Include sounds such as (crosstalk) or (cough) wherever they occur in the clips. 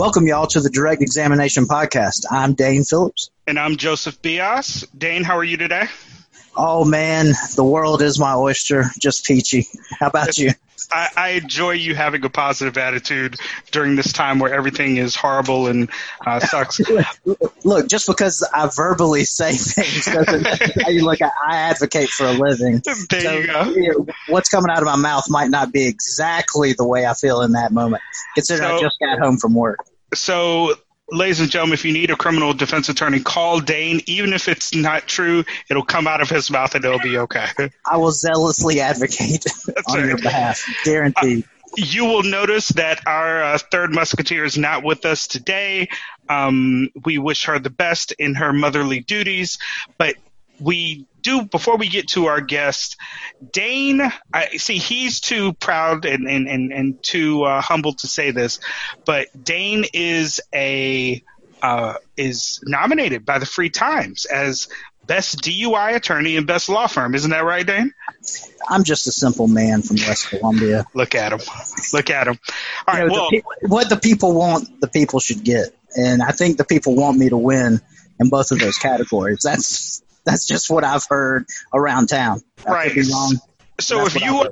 Welcome, y'all, to the Direct Examination Podcast. I'm Dane Phillips. And I'm Joseph Bias. Dane, how are you today? Oh, man, the world is my oyster. Just peachy. How about you? I, I, enjoy you having a positive attitude during this time where everything is horrible and uh, sucks. (laughs) Look, just because I verbally say (laughs) things doesn't look. I, I advocate for a living. There so, you go. You know, what's coming out of my mouth might not be exactly the way I feel in that moment, considering so, I just got home from work. So ladies and gentlemen, if you need a criminal defense attorney, call Dane. Even if it's not true, it'll come out of his mouth and it'll be okay. I will zealously advocate (laughs) on right. your behalf, guaranteed. Uh, you will notice that our uh, third musketeer is not with us today. Um, we wish her the best in her motherly duties, but we do before we get to our guest, Dane. I see he's too proud and and and, and too uh, humble to say this, but Dane is a uh, is nominated by the Free Times as best DUI attorney and best law firm. Isn't that right, Dane? I'm just a simple man from West Columbia. (laughs) Look at him. Look at him. All right. You know, well, the pe- what the people want, the people should get, and I think the people want me to win in both of those categories. That's that's just what I've heard around town. I right. So if you are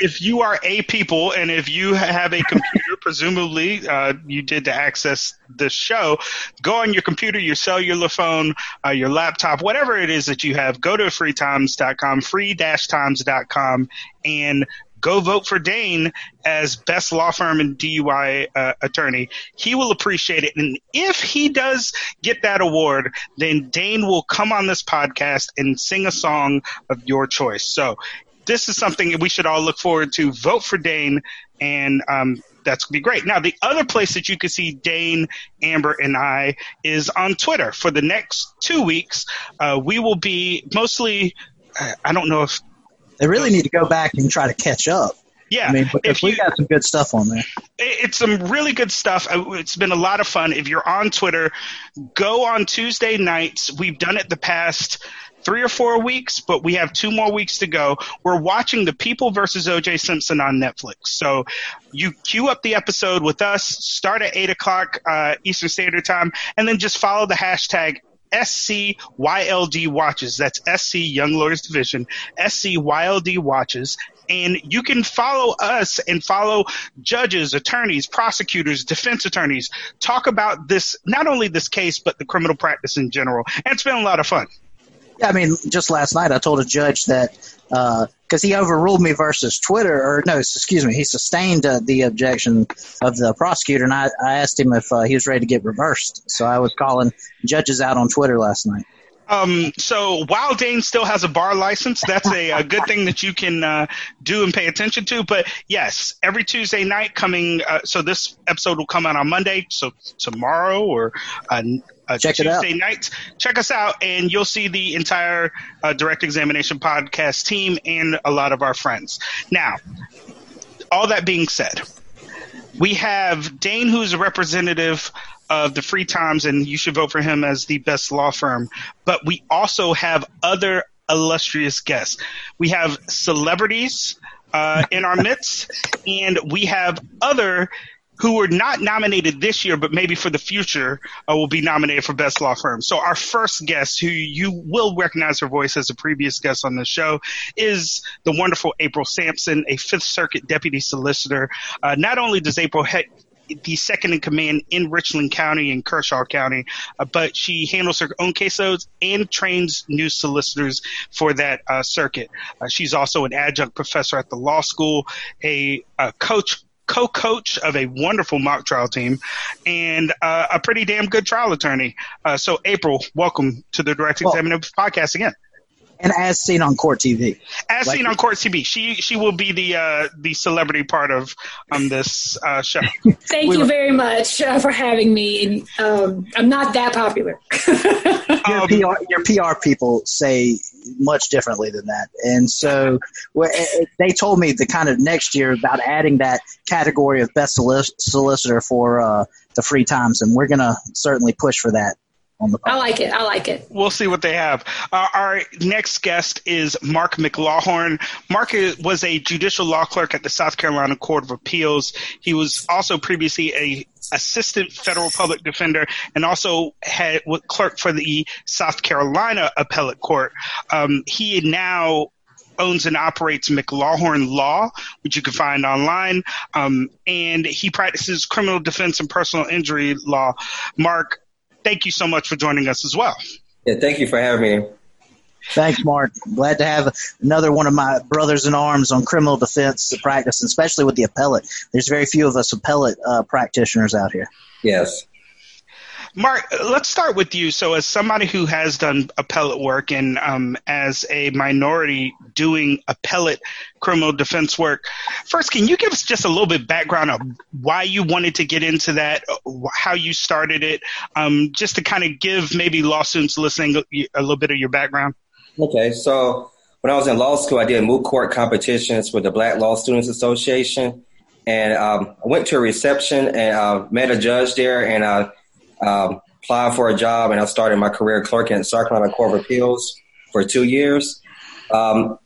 if you are a people and if you have a computer, (laughs) presumably uh, you did to access the show, go on your computer, your cellular phone, uh, your laptop, whatever it is that you have. Go to freetimes.com, free-times.com, and go vote for Dane as best law firm and DUI uh, attorney. He will appreciate it. And if he does get that award, then Dane will come on this podcast and sing a song of your choice. So this is something we should all look forward to. Vote for Dane and, um, that's gonna be great. Now, the other place that you can see Dane, Amber, and I is on Twitter. For the next two weeks, uh, we will be mostly. I don't know if they really need to go back and try to catch up. Yeah, I mean, because we got some good stuff on there. It's some really good stuff. It's been a lot of fun. If you're on Twitter, go on Tuesday nights. We've done it the past three or four weeks, but we have two more weeks to go. We're watching The People versus O.J. Simpson on Netflix. So you queue up the episode with us, start at 8 o'clock uh, Eastern Standard Time, and then just follow the hashtag SCYLD Watches. That's SC Young Lawyers Division, SCYLD Watches. And you can follow us and follow judges, attorneys, prosecutors, defense attorneys, talk about this, not only this case, but the criminal practice in general. And it's been a lot of fun. Yeah, I mean, just last night I told a judge that uh, because he overruled me versus Twitter, or no, excuse me, he sustained uh, the objection of the prosecutor, and I, I asked him if uh, he was ready to get reversed. So I was calling judges out on Twitter last night. Um, so while Dane still has a bar license, that's a, a good thing that you can uh, do and pay attention to. But yes, every Tuesday night coming. Uh, so this episode will come out on Monday. So tomorrow or uh, uh, check Tuesday night. Check us out, and you'll see the entire uh, Direct Examination podcast team and a lot of our friends. Now, all that being said, we have Dane, who's a representative of the Free Times, and you should vote for him as the best law firm. But we also have other illustrious guests. We have celebrities uh, in our midst, and we have other who were not nominated this year, but maybe for the future uh, will be nominated for Best Law Firm. So our first guest, who you will recognize her voice as a previous guest on the show, is the wonderful April Sampson, a Fifth Circuit deputy solicitor. Uh, not only does April he- the second in command in Richland County and Kershaw County, uh, but she handles her own caseloads and trains new solicitors for that uh, circuit. Uh, she's also an adjunct professor at the law school, a, a coach co-coach of a wonderful mock trial team and uh, a pretty damn good trial attorney. Uh, so, April, welcome to the Direct Examiner well, podcast again. And as seen on Court TV, as like, seen on Court TV, she she will be the uh, the celebrity part of um, this uh, show. (laughs) Thank we you were, very much uh, for having me. And, um, I'm not that popular. (laughs) your, um, PR, your PR people say much differently than that. And so they told me the kind of next year about adding that category of best solicitor for uh, the free times, and we're going to certainly push for that. On the I like it. I like it. We'll see what they have. Uh, our next guest is Mark McLawhorn. Mark was a judicial law clerk at the South Carolina Court of Appeals. He was also previously a assistant federal public defender and also had clerk for the South Carolina appellate court. Um, he now owns and operates McLawhorn Law, which you can find online, um, and he practices criminal defense and personal injury law. Mark, thank you so much for joining us as well. Yeah, thank you for having me. Thanks, Mark. Glad to have another one of my brothers in arms on criminal defense practice, especially with the appellate. There's very few of us appellate uh, practitioners out here. Yes. Mark, let's start with you. So, as somebody who has done appellate work and um, as a minority doing appellate criminal defense work, first, can you give us just a little bit background of why you wanted to get into that, how you started it, um, just to kind of give maybe law students listening a little bit of your background? Okay, so when I was in law school, I did moot court competitions with the Black Law Students Association, and um, I went to a reception and uh, met a judge there, and I um, applied for a job, and I started my career clerking at South Court of Appeals for two years. Um,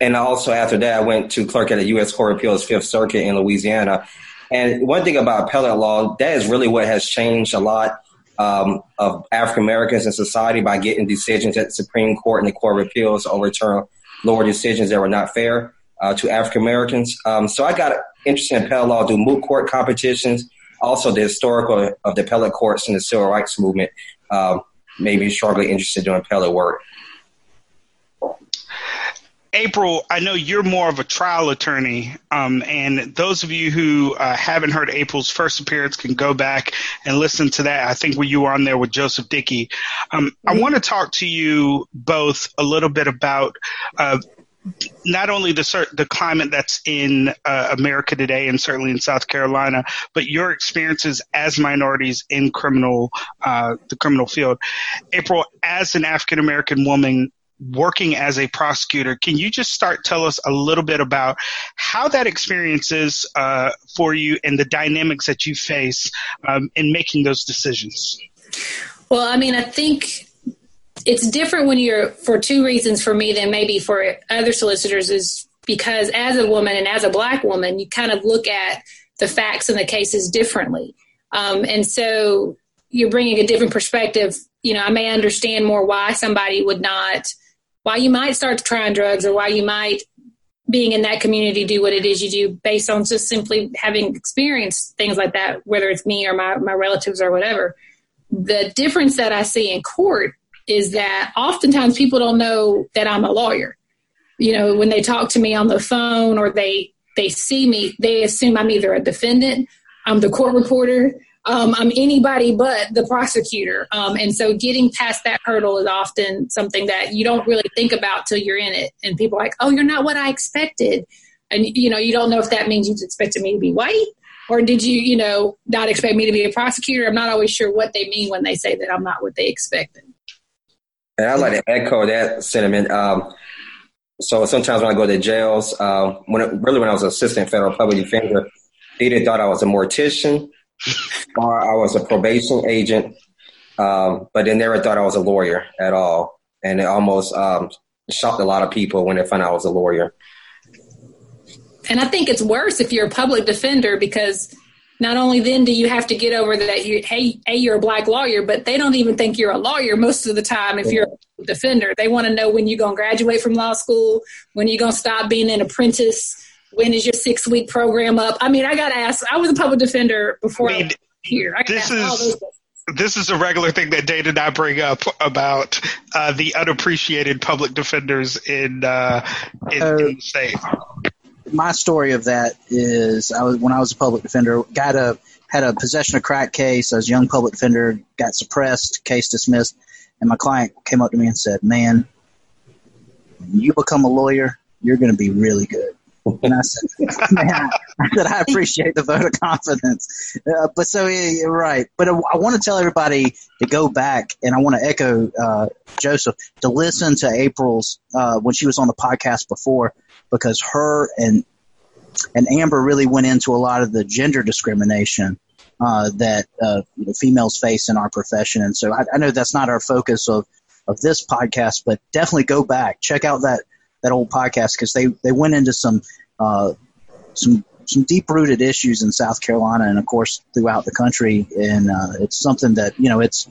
and also after that, I went to clerk at the U.S. Court of Appeals Fifth Circuit in Louisiana. And one thing about appellate law, that is really what has changed a lot um, of African Americans in society by getting decisions at the Supreme Court and the Court of Appeals overturn lower decisions that were not fair uh, to African Americans. Um, so I got interested in appellate law, do moot court competitions, also the historical of the appellate courts and the civil rights movement. Um, made me strongly interested in appellate work. April, I know you're more of a trial attorney, um, and those of you who uh, haven't heard April's first appearance can go back and listen to that. I think when you were on there with Joseph Dickey. Um. I want to talk to you both a little bit about uh, not only the the climate that's in uh, America today, and certainly in South Carolina, but your experiences as minorities in criminal uh, the criminal field. April, as an African American woman working as a prosecutor. Can you just start tell us a little bit about how that experience is uh, for you and the dynamics that you face um, in making those decisions? Well, I mean, I think it's different when you're for two reasons for me than maybe for other solicitors is because as a woman and as a black woman, you kind of look at the facts and the cases differently. Um, and so you're bringing a different perspective. You know, I may understand more why somebody would not why you might start trying drugs or why you might being in that community do what it is you do based on just simply having experienced things like that, whether it's me or my, my relatives or whatever. The difference that I see in court is that oftentimes people don't know that I'm a lawyer. You know, when they talk to me on the phone or they they see me, they assume I'm either a defendant, I'm the court reporter, um, I'm anybody but the prosecutor. Um, and so getting past that hurdle is often something that you don't really think about till you're in it. And people are like, oh, you're not what I expected. And, you know, you don't know if that means you expected me to be white or did you, you know, not expect me to be a prosecutor? I'm not always sure what they mean when they say that I'm not what they expected. And I'd like to echo that sentiment. Um, so sometimes when I go to jails, uh, when it, really when I was an assistant federal public defender, they either thought I was a mortician (laughs) or I was a probation agent, um, but they never thought I was a lawyer at all. And it almost um, shocked a lot of people when they found out I was a lawyer. And I think it's worse if you're a public defender because not only then do you have to get over that you hey hey you're a black lawyer, but they don't even think you're a lawyer most of the time if you're a defender. They want to know when you're gonna graduate from law school, when you're gonna stop being an apprentice when is your six week program up? I mean, I got asked. I was a public defender before I, mean, I here. I this is this is a regular thing that Dana and I bring up about uh, the unappreciated public defenders in uh, in, uh, in, the state. My story of that is I was when I was a public defender, got a had a possession of crack case. I was a young public defender, got suppressed, case dismissed, and my client came up to me and said, "Man, you become a lawyer, you're going to be really good." And I said, (laughs) man, I said, I appreciate the vote of confidence. Uh, but so, yeah, right. But I, I want to tell everybody to go back, and I want to echo uh, Joseph to listen to April's uh, when she was on the podcast before, because her and and Amber really went into a lot of the gender discrimination uh, that uh, females face in our profession. And so I, I know that's not our focus of of this podcast, but definitely go back, check out that that old podcast because they they went into some uh, some some deep rooted issues in South Carolina and of course throughout the country, and uh, it's something that you know it's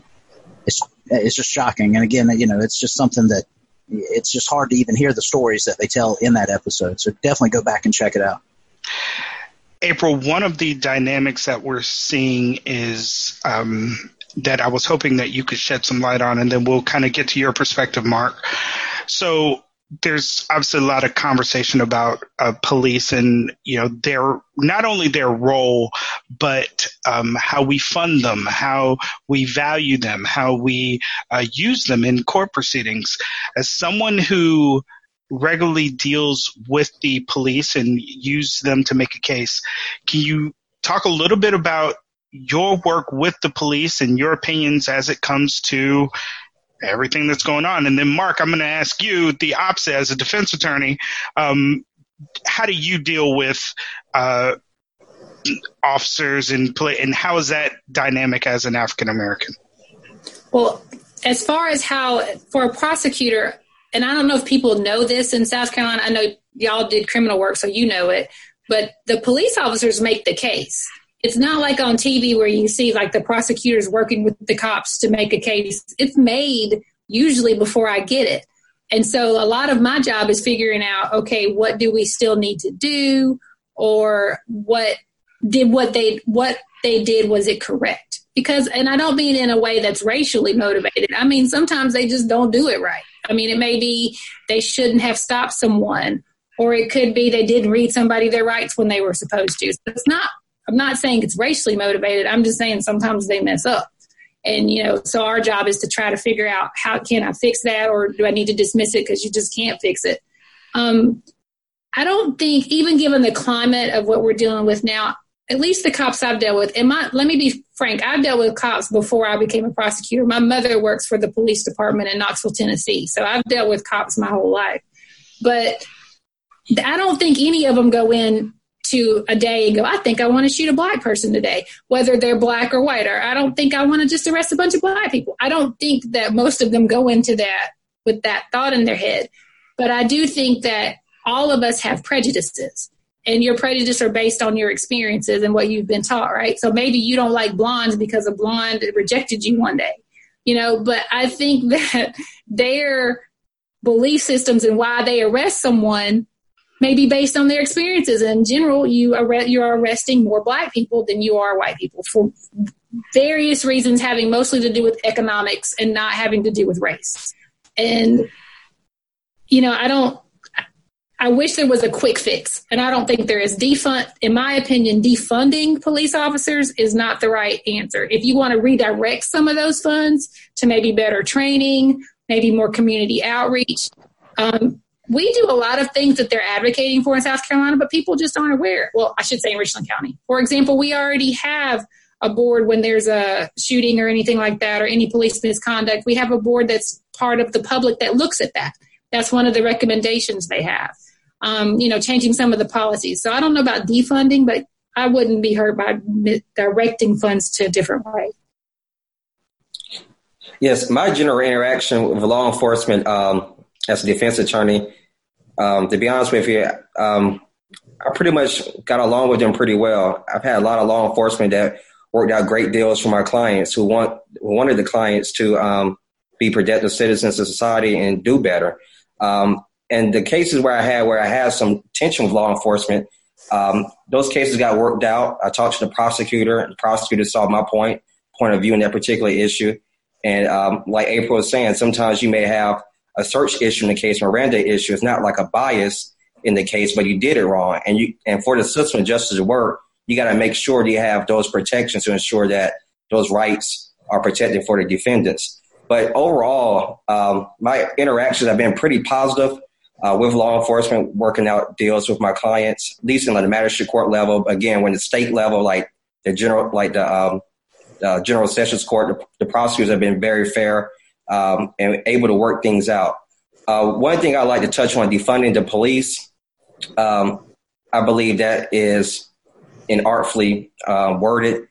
it's it's just shocking. And again, you know, it's just something that it's just hard to even hear the stories that they tell in that episode. So definitely go back and check it out. April, one of the dynamics that we're seeing is um, that I was hoping that you could shed some light on, and then we'll kind of get to your perspective, Mark. So there's obviously a lot of conversation about uh, police and you know their not only their role but um, how we fund them how we value them how we uh, use them in court proceedings. As someone who regularly deals with the police and use them to make a case can you talk a little bit about your work with the police and your opinions as it comes to everything that's going on. And then, Mark, I'm going to ask you the opposite as a defense attorney. Um, how do you deal with uh, officers and play, and how is that dynamic as an African American? Well, as far as how for a prosecutor, and I don't know if people know this in South Carolina. I know y'all did criminal work, so you know it. But the police officers make the case it's not like on TV where you see like the prosecutors working with the cops to make a case. It's made usually before I get it. And so a lot of my job is figuring out, okay, what do we still need to do? Or what did what they what they did was it correct? Because and I don't mean in a way that's racially motivated. I mean sometimes they just don't do it right. I mean it may be they shouldn't have stopped someone or it could be they didn't read somebody their rights when they were supposed to. So it's not I'm not saying it's racially motivated. I'm just saying sometimes they mess up. And, you know, so our job is to try to figure out how can I fix that or do I need to dismiss it because you just can't fix it. Um, I don't think, even given the climate of what we're dealing with now, at least the cops I've dealt with, and my, let me be frank, I've dealt with cops before I became a prosecutor. My mother works for the police department in Knoxville, Tennessee. So I've dealt with cops my whole life. But I don't think any of them go in to a day and go, I think I want to shoot a black person today, whether they're black or white, or I don't think I want to just arrest a bunch of black people. I don't think that most of them go into that with that thought in their head. But I do think that all of us have prejudices. And your prejudices are based on your experiences and what you've been taught, right? So maybe you don't like blondes because a blonde rejected you one day, you know, but I think (laughs) that their belief systems and why they arrest someone maybe based on their experiences. In general, you are you're arresting more black people than you are white people for various reasons, having mostly to do with economics and not having to do with race. And you know, I don't. I wish there was a quick fix, and I don't think there is. Defund, in my opinion, defunding police officers is not the right answer. If you want to redirect some of those funds to maybe better training, maybe more community outreach, um, we do a lot of things that they're advocating for in South Carolina, but people just aren't aware. Well, I should say in Richland County. For example, we already have a board when there's a shooting or anything like that or any police misconduct. We have a board that's part of the public that looks at that. That's one of the recommendations they have. Um, you know, changing some of the policies. So I don't know about defunding, but I wouldn't be hurt by directing funds to a different way. Yes, my general interaction with law enforcement um, as a defense attorney, um, to be honest with you, um, I pretty much got along with them pretty well. I've had a lot of law enforcement that worked out great deals for my clients who want wanted the clients to um, be productive citizens of society and do better. Um, and the cases where I had where I had some tension with law enforcement, um, those cases got worked out. I talked to the prosecutor, and the prosecutor saw my point point of view in that particular issue. And um, like April was saying, sometimes you may have a search issue in the case, Miranda issue. It's not like a bias in the case, but you did it wrong. And you and for the system of justice to work, you got to make sure you have those protections to ensure that those rights are protected for the defendants. But overall, um, my interactions have been pretty positive uh, with law enforcement, working out deals with my clients, at least in the magistrate court level. Again, when the state level, like the general, like the um, uh, general sessions court, the, the prosecutors have been very fair um, and able to work things out. Uh, one thing I'd like to touch on defunding the police. Um, I believe that is inartfully uh, worded.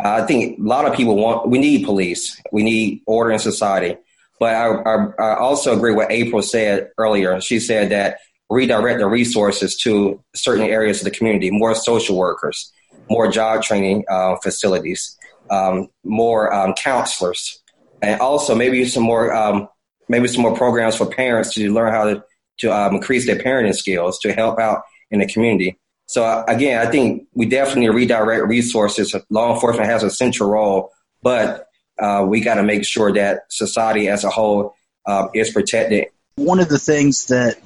I think a lot of people want, we need police. We need order in society. But I, I, I also agree with April said earlier. She said that redirect the resources to certain areas of the community, more social workers, more job training uh, facilities, um, more um, counselors, and also maybe some more um, maybe some more programs for parents to learn how to to um, increase their parenting skills to help out in the community. So uh, again, I think we definitely redirect resources. Law enforcement has a central role, but uh, we got to make sure that society as a whole uh, is protected. One of the things that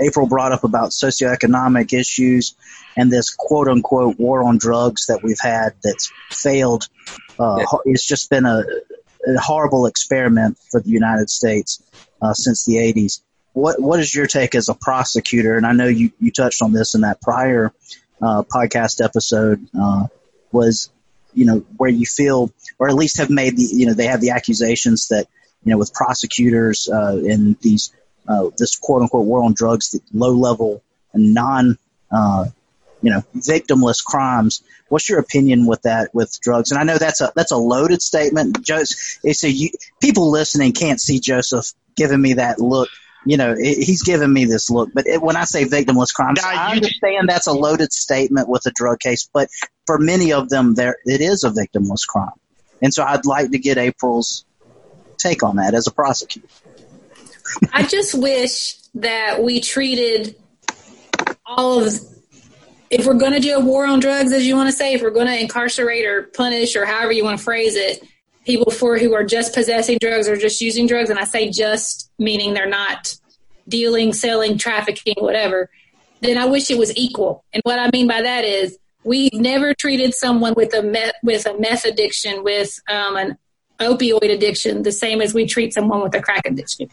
April brought up about socioeconomic issues and this quote unquote war on drugs that we've had that's failed. Uh, it's just been a, a, horrible experiment for the United States uh, since the 80s. What What is your take as a prosecutor? And I know you, you touched on this in that prior uh, podcast episode. Uh, was you know where you feel, or at least have made the you know they have the accusations that you know with prosecutors uh, in these uh, this quote unquote war on drugs, low level and non uh, you know victimless crimes. What's your opinion with that with drugs? And I know that's a that's a loaded statement. Joseph, so you, people listening can't see Joseph giving me that look. You know, he's giving me this look. But it, when I say victimless crimes, I understand that's a loaded statement with a drug case. But for many of them, there it is a victimless crime. And so I'd like to get April's take on that as a prosecutor. I just wish that we treated all of if we're going to do a war on drugs, as you want to say, if we're going to incarcerate or punish or however you want to phrase it, people for who are just possessing drugs or just using drugs, and I say just meaning they're not dealing, selling, trafficking, whatever, then I wish it was equal. And what I mean by that is we've never treated someone with a meth, with a meth addiction, with um, an opioid addiction, the same as we treat someone with a crack addiction.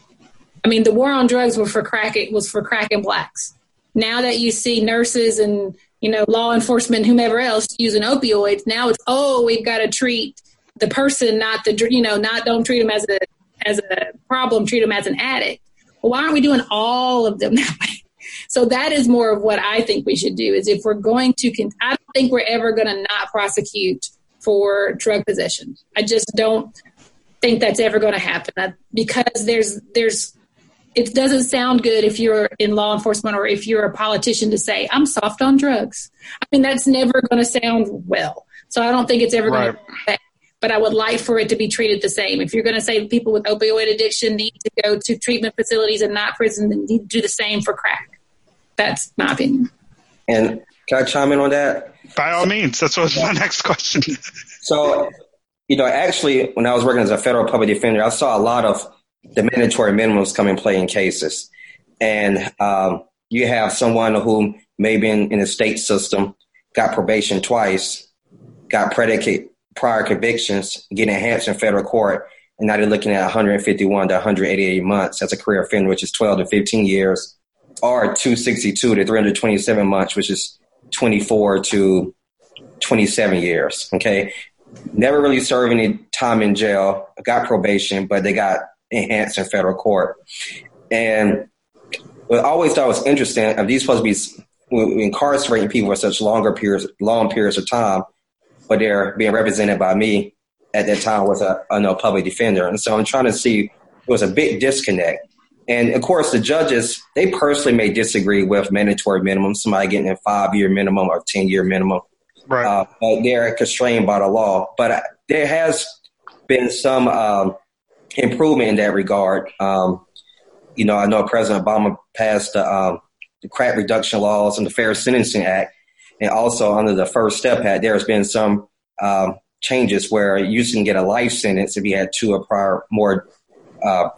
I mean, the war on drugs was for crack. It was for crack and blacks. Now that you see nurses and you know law enforcement, whomever else using opioids, now it's oh we've got to treat the person, not the you know not don't treat them as a as a problem, treat them as an addict. Well, why aren't we doing all of them (laughs) that way? So that is more of what I think we should do. Is if we're going to, con- I don't think we're ever going to not prosecute for drug possession. I just don't think that's ever going to happen I, because there's there's it doesn't sound good if you're in law enforcement or if you're a politician to say i'm soft on drugs. I mean that's never going to sound well. So i don't think it's ever right. going to but i would like for it to be treated the same. If you're going to say people with opioid addiction need to go to treatment facilities and not prison then need to do the same for crack. That's my opinion. And can i chime in on that? By all means. That's what my next question. So you know actually when i was working as a federal public defender i saw a lot of the mandatory minimums come in play in cases. And um, you have someone who may be in, in the state system, got probation twice, got predicate prior convictions, get enhanced in federal court, and now they're looking at 151 to 188 months as a career offender, which is 12 to 15 years, or 262 to 327 months, which is 24 to 27 years. Okay. Never really served any time in jail, got probation, but they got enhanced in federal court. And what I always thought was interesting, if these supposed to be incarcerating people for such longer periods, long periods of time, but they're being represented by me at that time was a, a no public defender. And so I'm trying to see, it was a big disconnect. And of course, the judges, they personally may disagree with mandatory minimum, somebody getting a five year minimum or 10 year minimum. Right. Uh, but they're constrained by the law. But there has been some um, improvement in that regard. Um, you know, I know President Obama passed the, um, the crack reduction laws and the Fair Sentencing Act, and also under the First Step Act, there has been some um, changes where you can get a life sentence if you had two or prior more uh,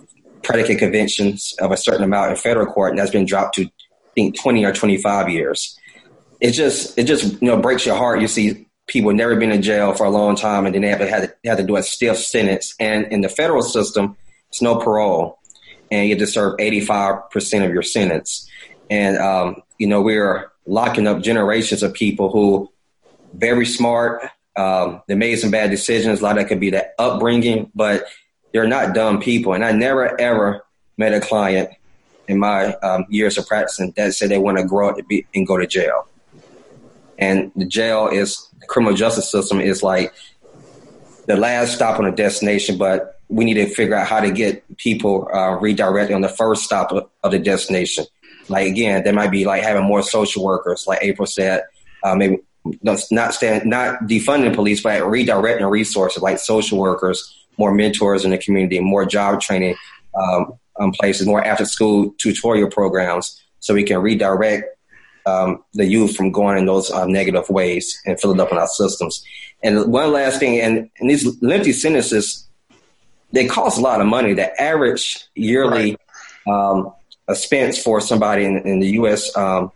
predicate convictions of a certain amount in federal court, and that's been dropped to I think 20 or 25 years. It just it just you know breaks your heart. You see people never been in jail for a long time, and then they have to, have to, have to do a stiff sentence. And in the federal system, it's no parole, and you have to serve 85% of your sentence. And, um, you know, we're locking up generations of people who very smart, um, they made some bad decisions. A lot of that could be that upbringing, but they're not dumb people. And I never, ever met a client in my um, years of practicing that said they want to grow up and go to jail. And the jail is criminal justice system is like the last stop on a destination, but we need to figure out how to get people uh, redirected on the first stop of, of the destination. Like again, there might be like having more social workers, like April said, uh, maybe not stand, not defunding police, but redirecting resources like social workers, more mentors in the community, more job training um, um, places, more after school tutorial programs, so we can redirect um, the youth from going in those uh, negative ways and filling up in our systems. And one last thing, and, and these lengthy sentences, they cost a lot of money. The average yearly right. um, expense for somebody in, in the U.S. Um,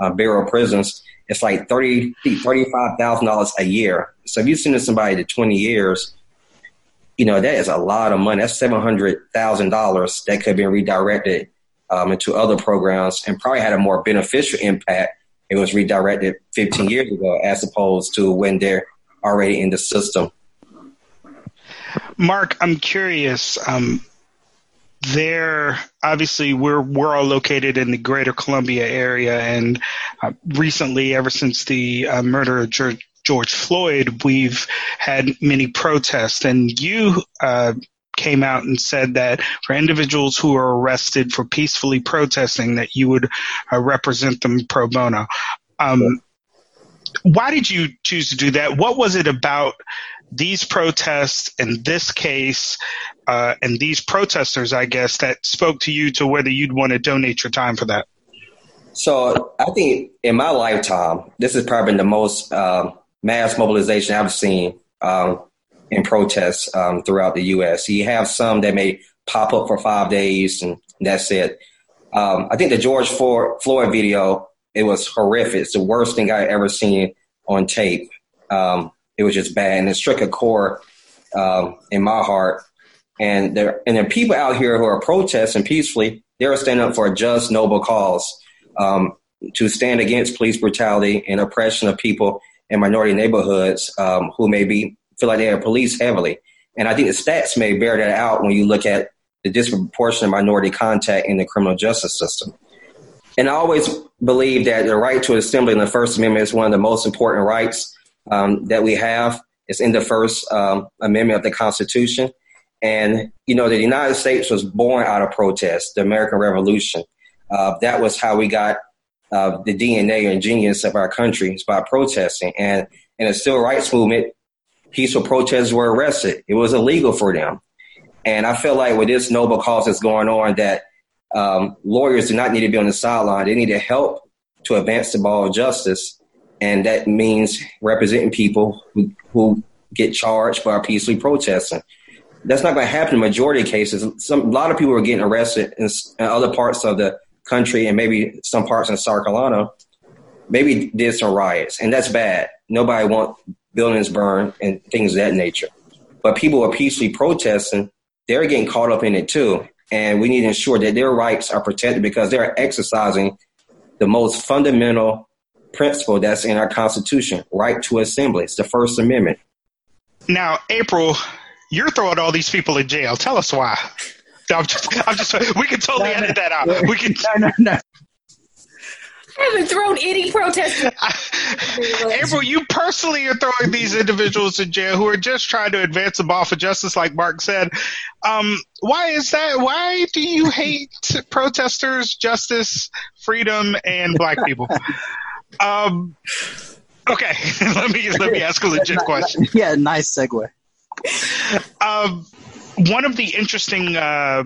uh, Bureau of Prisons it's like thirty thirty five thousand dollars a year. So if you send somebody to twenty years, you know that is a lot of money. That's seven hundred thousand dollars that could be redirected um, into other programs and probably had a more beneficial impact. It was redirected fifteen years ago, as opposed to when they're already in the system. Mark, I'm curious. Um, there obviously we're we're all located in the greater Columbia area and uh, recently ever since the uh, murder of George, George, Floyd we've had many protests and you uh, came out and said that for individuals who are arrested for peacefully protesting that you would uh, represent them pro bono. Um, why did you choose to do that? What was it about these protests and this case uh, and these protesters, I guess, that spoke to you to whether you'd want to donate your time for that? So I think in my lifetime, this has probably the most uh, mass mobilization I've seen. Um, in protests um, throughout the U.S. You have some that may pop up for five days and that's it. Um, I think the George Floyd video, it was horrific. It's the worst thing I ever seen on tape. Um, it was just bad, and it struck a core um, in my heart. And there, and there are people out here who are protesting peacefully. They're standing up for a just, noble cause um, to stand against police brutality and oppression of people in minority neighborhoods um, who may be like they are policed heavily. And I think the stats may bear that out when you look at the disproportionate minority contact in the criminal justice system. And I always believe that the right to assembly in the First Amendment is one of the most important rights um, that we have. It's in the First um, Amendment of the Constitution. And, you know, the United States was born out of protest, the American Revolution. Uh, that was how we got uh, the DNA and genius of our country is by protesting. And in the civil rights movement, peaceful protesters were arrested. It was illegal for them. And I feel like with this noble cause that's going on, that um, lawyers do not need to be on the sideline. They need to help to advance the ball of justice and that means representing people who, who get charged by peacefully protesting. That's not going to happen in majority of cases. Some, a lot of people are getting arrested in, in, other parts of the country and maybe some parts in South Carolina. Maybe did some riots, and that's bad. Nobody want buildings burned and things of that nature. But people are peacefully protesting. They're getting caught up in it too, and we need to ensure that their rights are protected because they're exercising the most fundamental principle that's in our Constitution right to assembly. It's the First Amendment. Now, April, you're throwing all these people in jail. Tell us why. I'm just, I'm just we can totally no, edit no, that out. We can. No, no, no. I haven't thrown any protesters. (laughs) April, you personally are throwing these individuals in jail who are just trying to advance the ball for justice, like Mark said. Um, why is that? Why do you hate protesters, justice, freedom, and black people? Um, okay, (laughs) let me let me ask a legit question. Yeah, nice segue. Um, one of the interesting uh,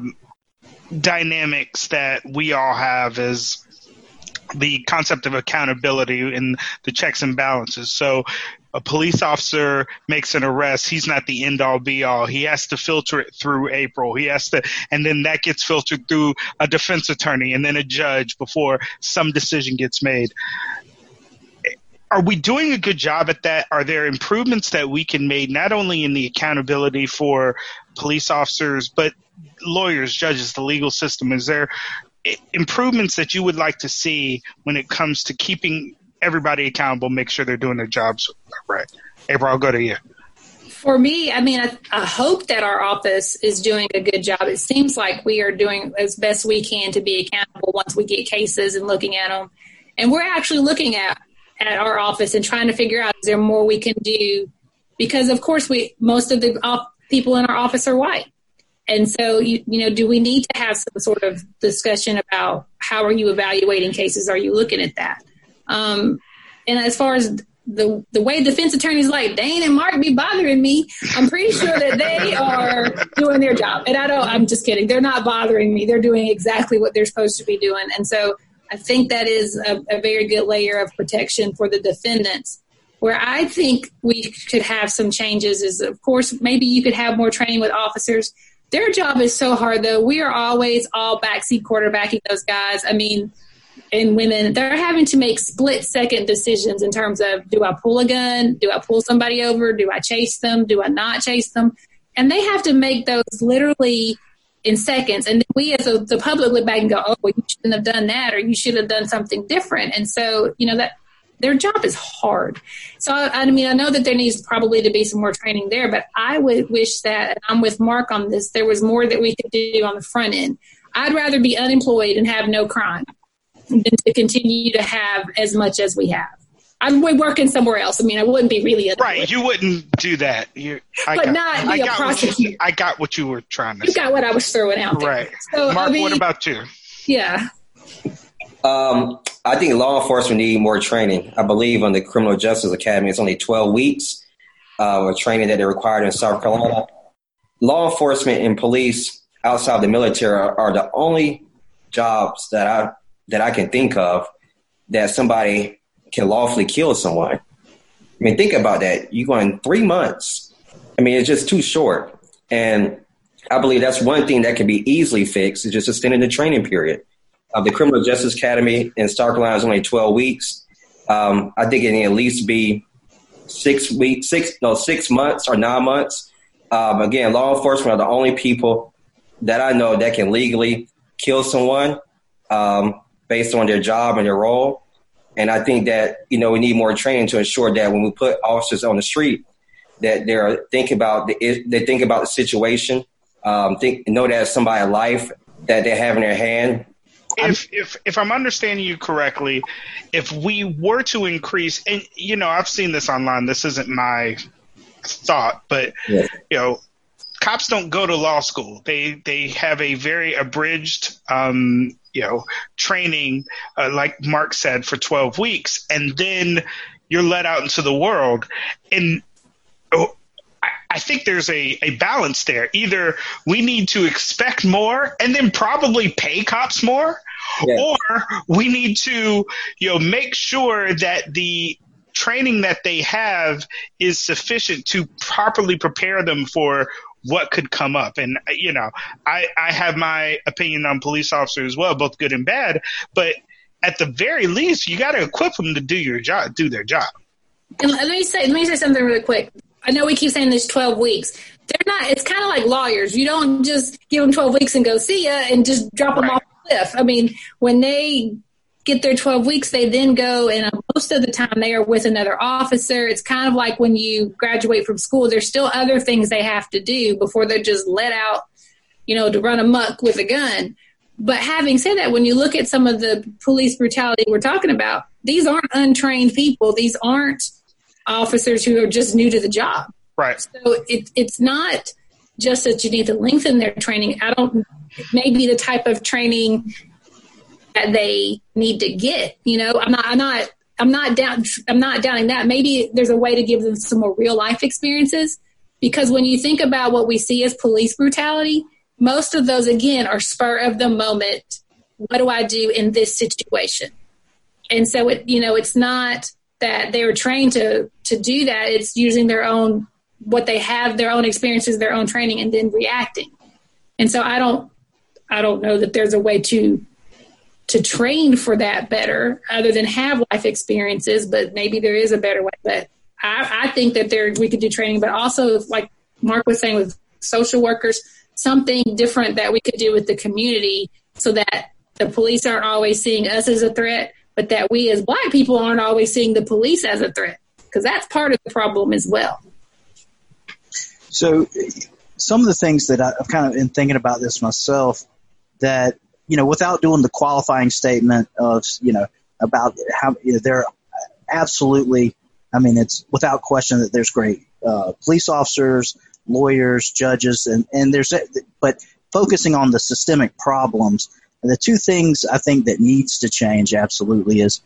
dynamics that we all have is the concept of accountability and the checks and balances. So a police officer makes an arrest, he's not the end all be all. He has to filter it through April. He has to, and then that gets filtered through a defense attorney and then a judge before some decision gets made are we doing a good job at that? Are there improvements that we can make not only in the accountability for police officers, but lawyers, judges, the legal system? Is there improvements that you would like to see when it comes to keeping everybody accountable, make sure they're doing their jobs right? April, I'll go to you. For me, I mean, I, I, hope that our office is doing a good job. It seems like we are doing as best we can to be accountable once we get cases and looking at them. And we're actually looking at at our office and trying to figure out is there more we can do because of course we most of the op- people in our office are white And so, you, you know, do we need to have some sort of discussion about how are you evaluating cases? Are you looking at that? Um, and as far as the the way defense attorneys like Dane and Mark be bothering me, I'm pretty sure that they are doing their job. And I don't. I'm just kidding. They're not bothering me. They're doing exactly what they're supposed to be doing. And so I think that is a, a very good layer of protection for the defendants. Where I think we could have some changes is, of course, maybe you could have more training with officers. Their job is so hard, though. We are always all backseat quarterbacking those guys. I mean, and women, they're having to make split second decisions in terms of do I pull a gun? Do I pull somebody over? Do I chase them? Do I not chase them? And they have to make those literally in seconds. And then we as a, the public look back and go, oh, well, you shouldn't have done that or you should have done something different. And so, you know, that their job is hard. So, I, mean, I know that there needs probably to be some more training there, but I would wish that, I'm with Mark on this, there was more that we could do on the front end. I'd rather be unemployed and have no crime than to continue to have as much as we have. I'm working somewhere else. I mean, I wouldn't be really right. You wouldn't do that. You, I but got, not be I a prosecutor. You, I got what you were trying to. You say. got what I was throwing out there. Right. So, Mark, I mean, what about you? Yeah. Um, I think law enforcement need more training. I believe on the Criminal Justice Academy, it's only 12 weeks uh, of training that they required in South Carolina. Law enforcement and police outside the military are, are the only jobs that I that I can think of that somebody can lawfully kill someone. I mean, think about that. You're going three months. I mean, it's just too short. And I believe that's one thing that can be easily fixed is just extending the training period. Uh, the Criminal Justice Academy in South Carolina is only 12 weeks. Um, I think it can at least be six weeks, six no six months or nine months. Um, again, law enforcement are the only people that I know that can legally kill someone. Um, based on their job and their role. And I think that, you know, we need more training to ensure that when we put officers on the street, that they're thinking about the, they think about the situation, um, think, know that it's somebody's life that they have in their hand. If, if if I'm understanding you correctly, if we were to increase, and you know, I've seen this online. This isn't my thought, but yeah. you know, cops don't go to law school. They they have a very abridged um, you know training, uh, like Mark said, for 12 weeks, and then you're let out into the world. And oh, I think there's a, a balance there. Either we need to expect more and then probably pay cops more, yeah. or we need to you know make sure that the training that they have is sufficient to properly prepare them for what could come up. And you know, I I have my opinion on police officers as well, both good and bad. But at the very least, you got to equip them to do your job, do their job. And let me say let me say something really quick. I know we keep saying this twelve weeks. They're not. It's kind of like lawyers. You don't just give them twelve weeks and go see ya and just drop them right. off the cliff. I mean, when they get their 12 weeks, they then go and uh, most of the time they are with another officer. It's kind of like when you graduate from school, there's still other things they have to do before they're just let out, you know, to run amok with a gun. But having said that, when you look at some of the police brutality we're talking about, these aren't untrained people. These aren't officers who are just new to the job. Right. So it, it's not just that you need to lengthen their training. I don't, maybe the type of training that they need to get. You know, I'm not, I'm not, I'm not down, I'm not doubting that. Maybe there's a way to give them some more real life experiences because when you think about what we see as police brutality, most of those again are spur of the moment. What do I do in this situation? And so it, you know, it's not that they were trained to to do that. It's using their own what they have, their own experiences, their own training, and then reacting. And so I don't, I don't know that there's a way to to train for that better other than have life experiences, but maybe there is a better way. But I, I think that there we could do training, but also like Mark was saying with social workers, something different that we could do with the community so that the police aren't always seeing us as a threat, but that we as black people aren't always seeing the police as a threat because that's part of the problem as well. So, some of the things that I've kind of been thinking about this myself that you know, without doing the qualifying statement of, you know, about how you know, they're absolutely, I mean, it's without question that there's great uh, police officers, lawyers, judges, and, and there's, but focusing on the systemic problems, the two things I think that needs to change absolutely is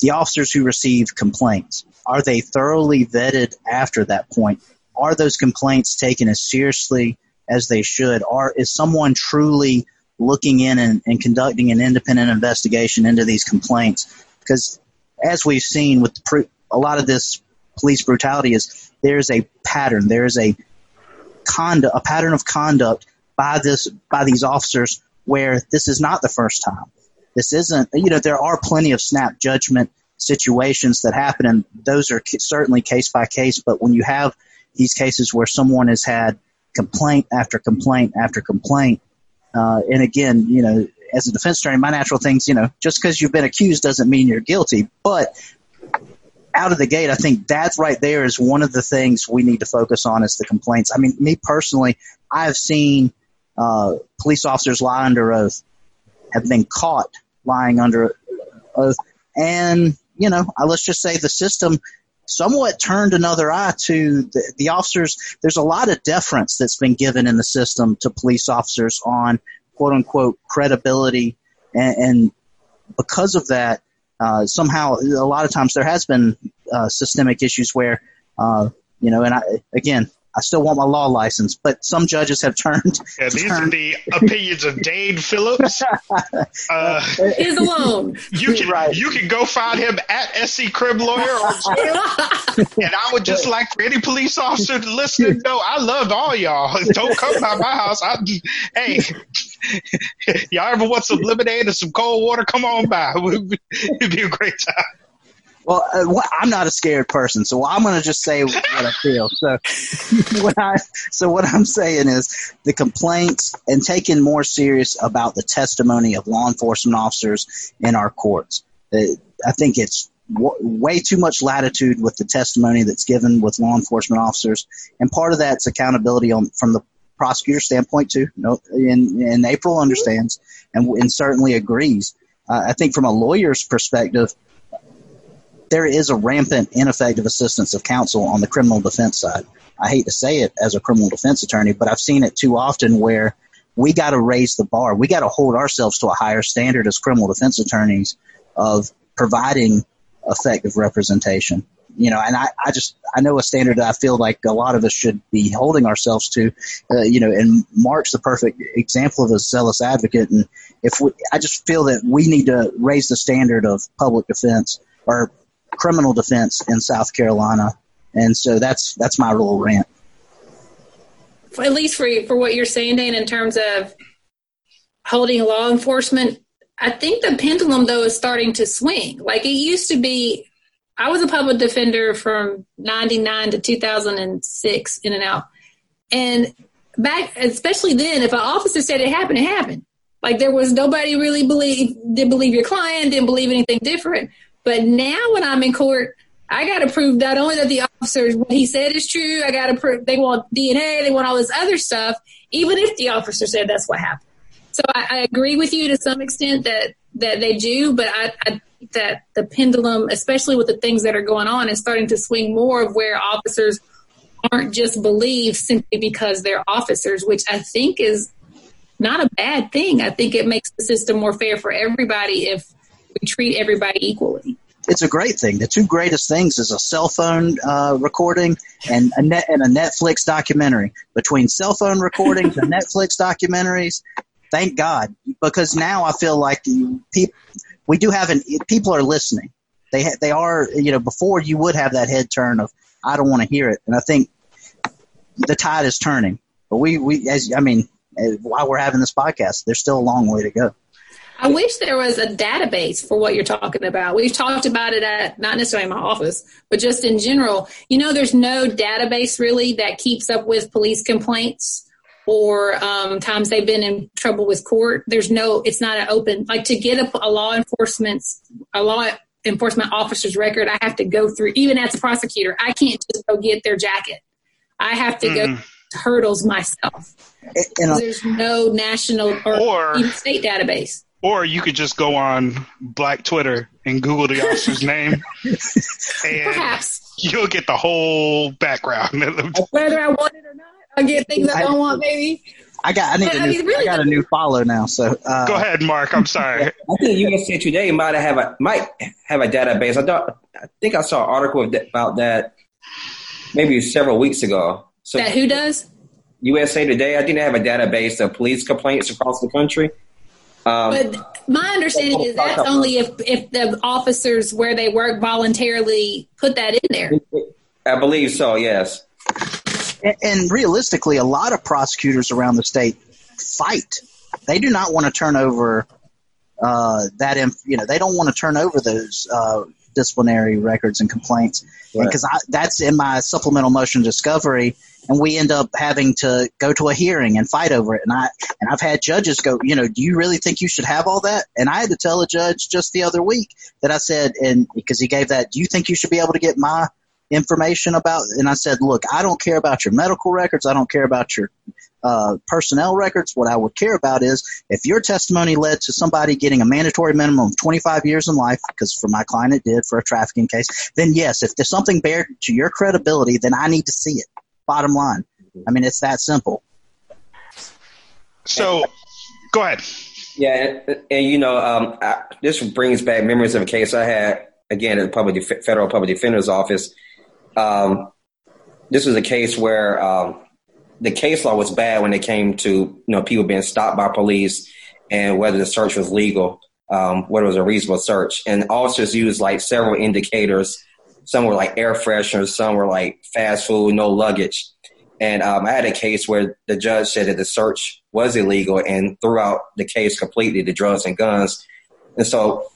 the officers who receive complaints. Are they thoroughly vetted after that point? Are those complaints taken as seriously as they should? Are is someone truly looking in and, and conducting an independent investigation into these complaints? Because as we've seen with a lot of this police brutality is there's a pattern, there's a conduct, a pattern of conduct by this by these officers where this is not the first time. This isn't, you know, there are plenty of snap judgment situations that happen, and those are certainly case by case. But when you have these cases where someone has had complaint after complaint after complaint, uh, and again, you know, as a defense attorney, my natural things, you know, just because you've been accused doesn't mean you're guilty. But out of the gate, I think that's right there is one of the things we need to focus on is the complaints. I mean, me personally, I have seen uh, police officers lie under oath, have been caught lying under oath, and you know, let's just say the system somewhat turned another eye to the, the officers. There's a lot of deference that's been given in the system to police officers on quote unquote credibility, and, and because of that, uh, somehow a lot of times there has been uh, systemic issues where uh, you know, and I again I still want my law license, but some judges have turned. (laughs) Yeah, these turned. are the opinions of Dane Phillips. (laughs) Uh, (laughs) Is alone. You can right. you can go find him at SC Crib Lawyer and I would just like for any police officer to listen know I love all y'all. Don't come by my house. I, hey, y'all ever want some lemonade and some cold water? Come on by. It'd be a great time. Well, uh, I'm not a scared person, so I'm going to just say what I (laughs) feel. So, (laughs) what I so what I'm saying is the complaints and taking more serious about the testimony of law enforcement officers in our courts. I think it's w- way too much latitude with the testimony that's given with law enforcement officers, and part of that's accountability on from the prosecutor standpoint too. No, and, and April understands and, and certainly agrees. Uh, I think from a lawyer's perspective there is a rampant ineffective assistance of counsel on the criminal defense side. I hate to say it as a criminal defense attorney, but I've seen it too often where we got to raise the bar. We got to hold ourselves to a higher standard as criminal defense attorneys of providing effective representation. You know, and I, I just, I know a standard that I feel like a lot of us should be holding ourselves to, uh, you know, and Mark's the perfect example of a zealous advocate. And if we, I just feel that we need to raise the standard of public defense or criminal defense in South Carolina, and so that's that's my little rant. At least for for what you're saying, Dan, in terms of holding law enforcement, I think the pendulum though is starting to swing. Like it used to be. I was a public defender from '99 to 2006, in and out, and back, especially then, if an officer said it happened, it happened. Like there was nobody really believe didn't believe your client, didn't believe anything different. But now when I'm in court, I got to prove not only that the officers what he said is true. I got to prove they want DNA, they want all this other stuff, even if the officer said that's what happened. So I, I agree with you to some extent that that they do, but I, I think that the pendulum, especially with the things that are going on, is starting to swing more of where officers aren't just believed simply because they're officers, which I think is not a bad thing. I think it makes the system more fair for everybody if we treat everybody equally. It's a great thing. The two greatest things is a cell phone uh, recording and a net and a Netflix documentary. Between cell phone recordings and (laughs) Netflix documentaries, thank God, because now I feel like people we do have an people are listening. They ha, they are you know before you would have that head turn of I don't want to hear it, and I think the tide is turning. But we we as I mean while we're having this podcast, there's still a long way to go. I wish there was a database for what you're talking about. We've talked about it at not necessarily in my office, but just in general. You know, there's no database really that keeps up with police complaints or um, times they've been in trouble with court. There's no, it's not an open, like to get a, a law enforcement, a law enforcement officer's record, I have to go through, even as a prosecutor, I can't just go get their jacket. I have to mm. go hurdles myself. And, there's no national or, or, even state database Or you could just go on Black Twitter and Google the officer's name, and Perhaps. you'll get the whole background. Whether I want it or not, I'll get things I don't want, maybe. I got I need a I new, mean, really I got a new follow now. So uh, go ahead, Mark. I'm sorry. I think USA Today might have a might have a database. I thought I think I saw an article about that maybe several weeks ago. So That who does? USA Today, I think they have a database of police complaints across the country. Um, But my understanding is that's only if if the officers where they work voluntarily put that in there. I believe so. Yes. and, and realistically, a lot of prosecutors around the state fight. They do not want to turn over uh, that. Inf- you know, they don't want to turn over those uh, disciplinary records and complaints Right. because that's in my supplemental motion discovery, and we end up having to go to a hearing and fight over it. And I and I've had judges go, you know, do you really think you should have all that? And I had to tell a judge just the other week that I said, and because he gave that, do you think you should be able to get my information about? And I said, look, I don't care about your medical records. I don't care about your uh, personnel records. What I would care about is if your testimony led to somebody getting a mandatory minimum of 25 years in life, because for my client it did for a trafficking case, then yes, if there's something bared to your credibility, then I need to see it. Bottom line. I mean, it's that simple. So, go ahead. Yeah, and, and you know, um, I, this brings back memories of a case I had again at the public Def- federal public defender's office. Um, this was a case where um, the case law was bad when it came to you know people being stopped by police and whether the search was legal, um, whether it was a reasonable search, and officers used like several indicators. Some were like air fresheners, some were like fast food, no luggage. And um, I had a case where the judge said that the search was illegal and threw out the case completely, the drugs and guns. And so,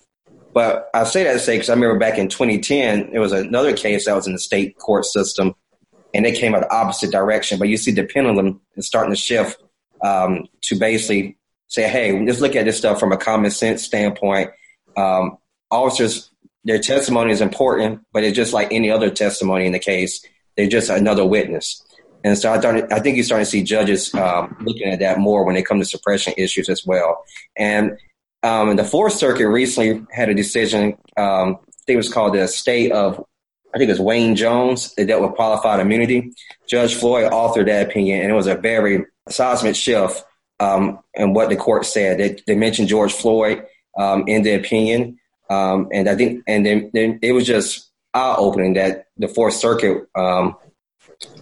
but I say that to say because I remember back in 2010, there was another case that was in the state court system, and they came out the opposite direction. But you see the pendulum is starting to shift um, to basically say, hey, let's look at this stuff from a common sense standpoint. Um, officers, their testimony is important, but it's just like any other testimony in the case. They're just another witness. And so I, I think you're starting to see judges um, looking at that more when they come to suppression issues as well. And um, the Fourth Circuit recently had a decision, um, I think it was called the State of, I think it was Wayne Jones, that dealt with qualified immunity. Judge Floyd authored that opinion, and it was a very seismic shift um, in what the court said. They, they mentioned George Floyd um, in the opinion, um, and I think, and then, then it was just eye opening that the Fourth Circuit um,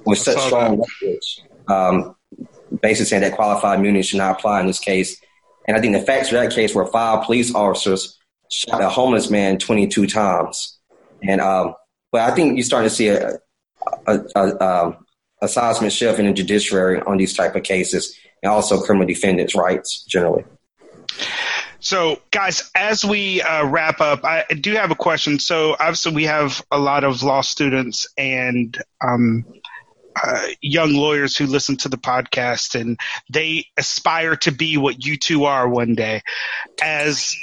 was such strong language, um, basically saying that qualified immunity should not apply in this case. And I think the facts of that case were five police officers shot a homeless man 22 times. And, um, but I think you're starting to see a, a, a, um, a seismic shift in the judiciary on these type of cases and also criminal defendants' rights generally. So, guys, as we uh, wrap up, I do have a question. So, obviously, we have a lot of law students and um, uh, young lawyers who listen to the podcast, and they aspire to be what you two are one day. As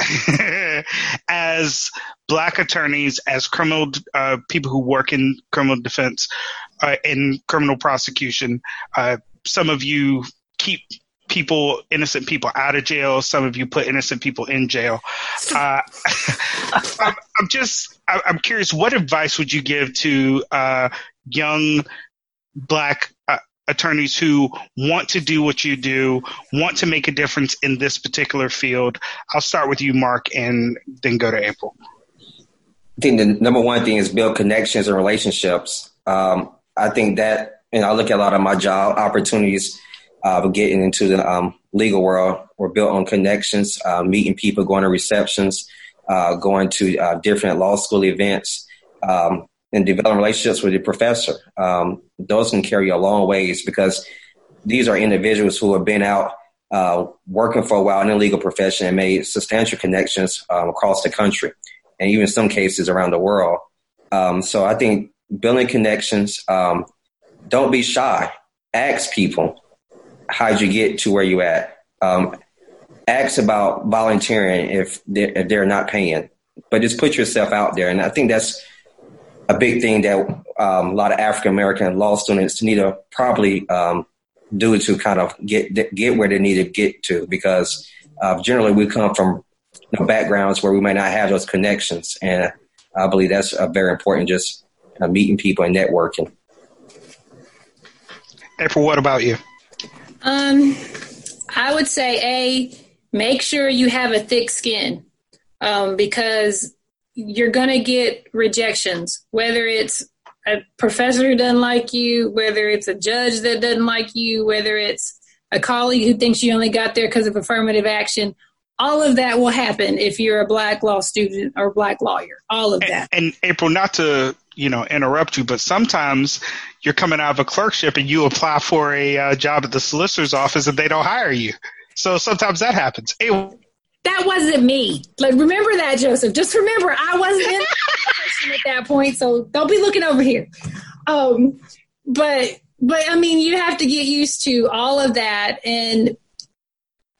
(laughs) as black attorneys, as criminal uh, people who work in criminal defense, uh, in criminal prosecution, uh, some of you keep people, innocent people, out of jail. Some of you put innocent people in jail. (laughs) Uh, (laughs) I'm, I'm just, I- I'm curious. What advice would you give to uh, young black uh, attorneys who want to do what you do, want to make a difference in this particular field? I'll start with you, Mark, and then go to April. I think the number one thing is build connections and relationships. Um, I think that, and I look at a lot of my job opportunities uh, getting into the um, legal world were built on connections, uh, meeting people, going to receptions, uh, going to uh, different law school events, um, and developing relationships with your professor. Um, those can carry a long ways because these are individuals who have been out uh, working for a while in the legal profession and made substantial connections um, across the country and even some cases around the world. Um, so I think building connections, um, don't be shy. Ask people, how'd you get to where you at? Um, ask about volunteering if they're, if they're not paying, but just put yourself out there. And I think that's a big thing that um, a lot of African American law students need to probably um, do to kind of get get where they need to get to because uh, generally we come from you know, backgrounds where we might not have those connections, and I believe that's very important. Just uh, meeting people and networking. April, what about you? Um, I would say a make sure you have a thick skin, um, because you're gonna get rejections, whether it's a professor who doesn't like you, whether it's a judge that doesn't like you, whether it's a colleague who thinks you only got there because of affirmative action. All of that will happen if you're a black law student or black lawyer. All of that. And, and April, not to you know interrupt you, but sometimes you're coming out of a clerkship and you apply for a uh, job at the solicitor's office and they don't hire you. So sometimes that happens. That wasn't me. Like remember that, Joseph. Just remember I wasn't in at that point, so don't be looking over here. Um, but but I mean, you have to get used to all of that. And,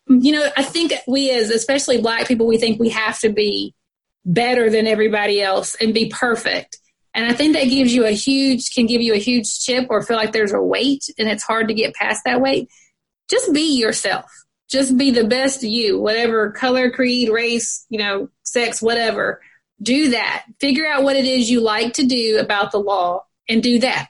you know, I think we as, especially black people, we think we have to be better than everybody else and be perfect. And I think that gives you a huge, can give you a huge chip or feel like there's a weight and it's hard to get past that weight. Just be yourself. Just be the best you, whatever color, creed, race, you know, sex, whatever. Do that. Figure out what it is you like to do about the law and do that.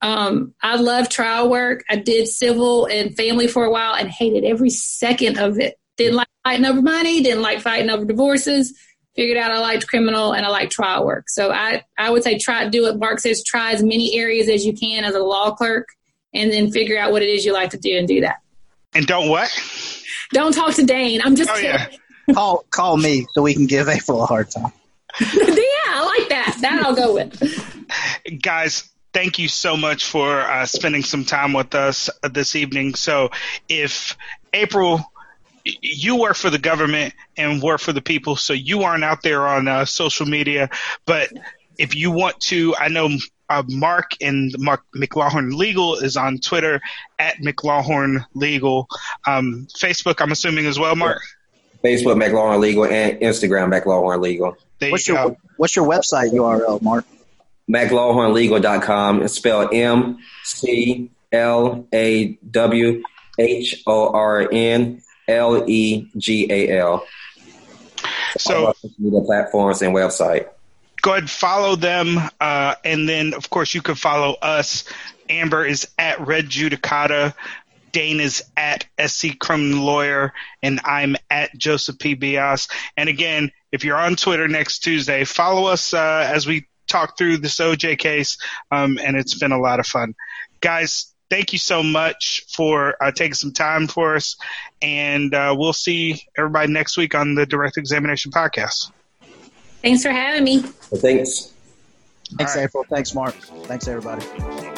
Um, I love trial work. I did civil and family for a while and hated every second of it. Didn't like fighting over money, didn't like fighting over divorces. Figured out I liked criminal and I like trial work. So I, I would say try to do what Mark says, try as many areas as you can as a law clerk and then figure out what it is you like to do and do that. And don't what? Don't talk to Dane. I'm just oh, yeah. (laughs) call call me so we can give April a hard time. (laughs) yeah, I like that. That I'll go with. Guys, thank you so much for uh, spending some time with us this evening. So, if April, you work for the government and work for the people, so you aren't out there on uh, social media. But if you want to, I know uh, Mark and Mark McLawhorn Legal is on Twitter at McLawhorn Legal. Um, Facebook, I'm assuming as well, Mark. Facebook McLawhorn Legal and Instagram McLawhorn Legal. There what's you your What's your website URL, Mark? McLawhornLegal.com. It's spelled M C L A W H O R N L E G A L. So, media platforms and website. Go ahead, follow them, uh, and then of course you can follow us. Amber is at Res Judicata. Dane is at SC Criminal Lawyer, and I'm at Joseph P. Bias. And again, if you're on Twitter next Tuesday, follow us uh, as we talk through this OJ case, um, and it's been a lot of fun. Guys, thank you so much for uh, taking some time for us, and uh, we'll see everybody next week on the Direct Examination Podcast. Thanks for having me. Well, thanks. Thanks, right. April. Thanks, Mark. Thanks, everybody.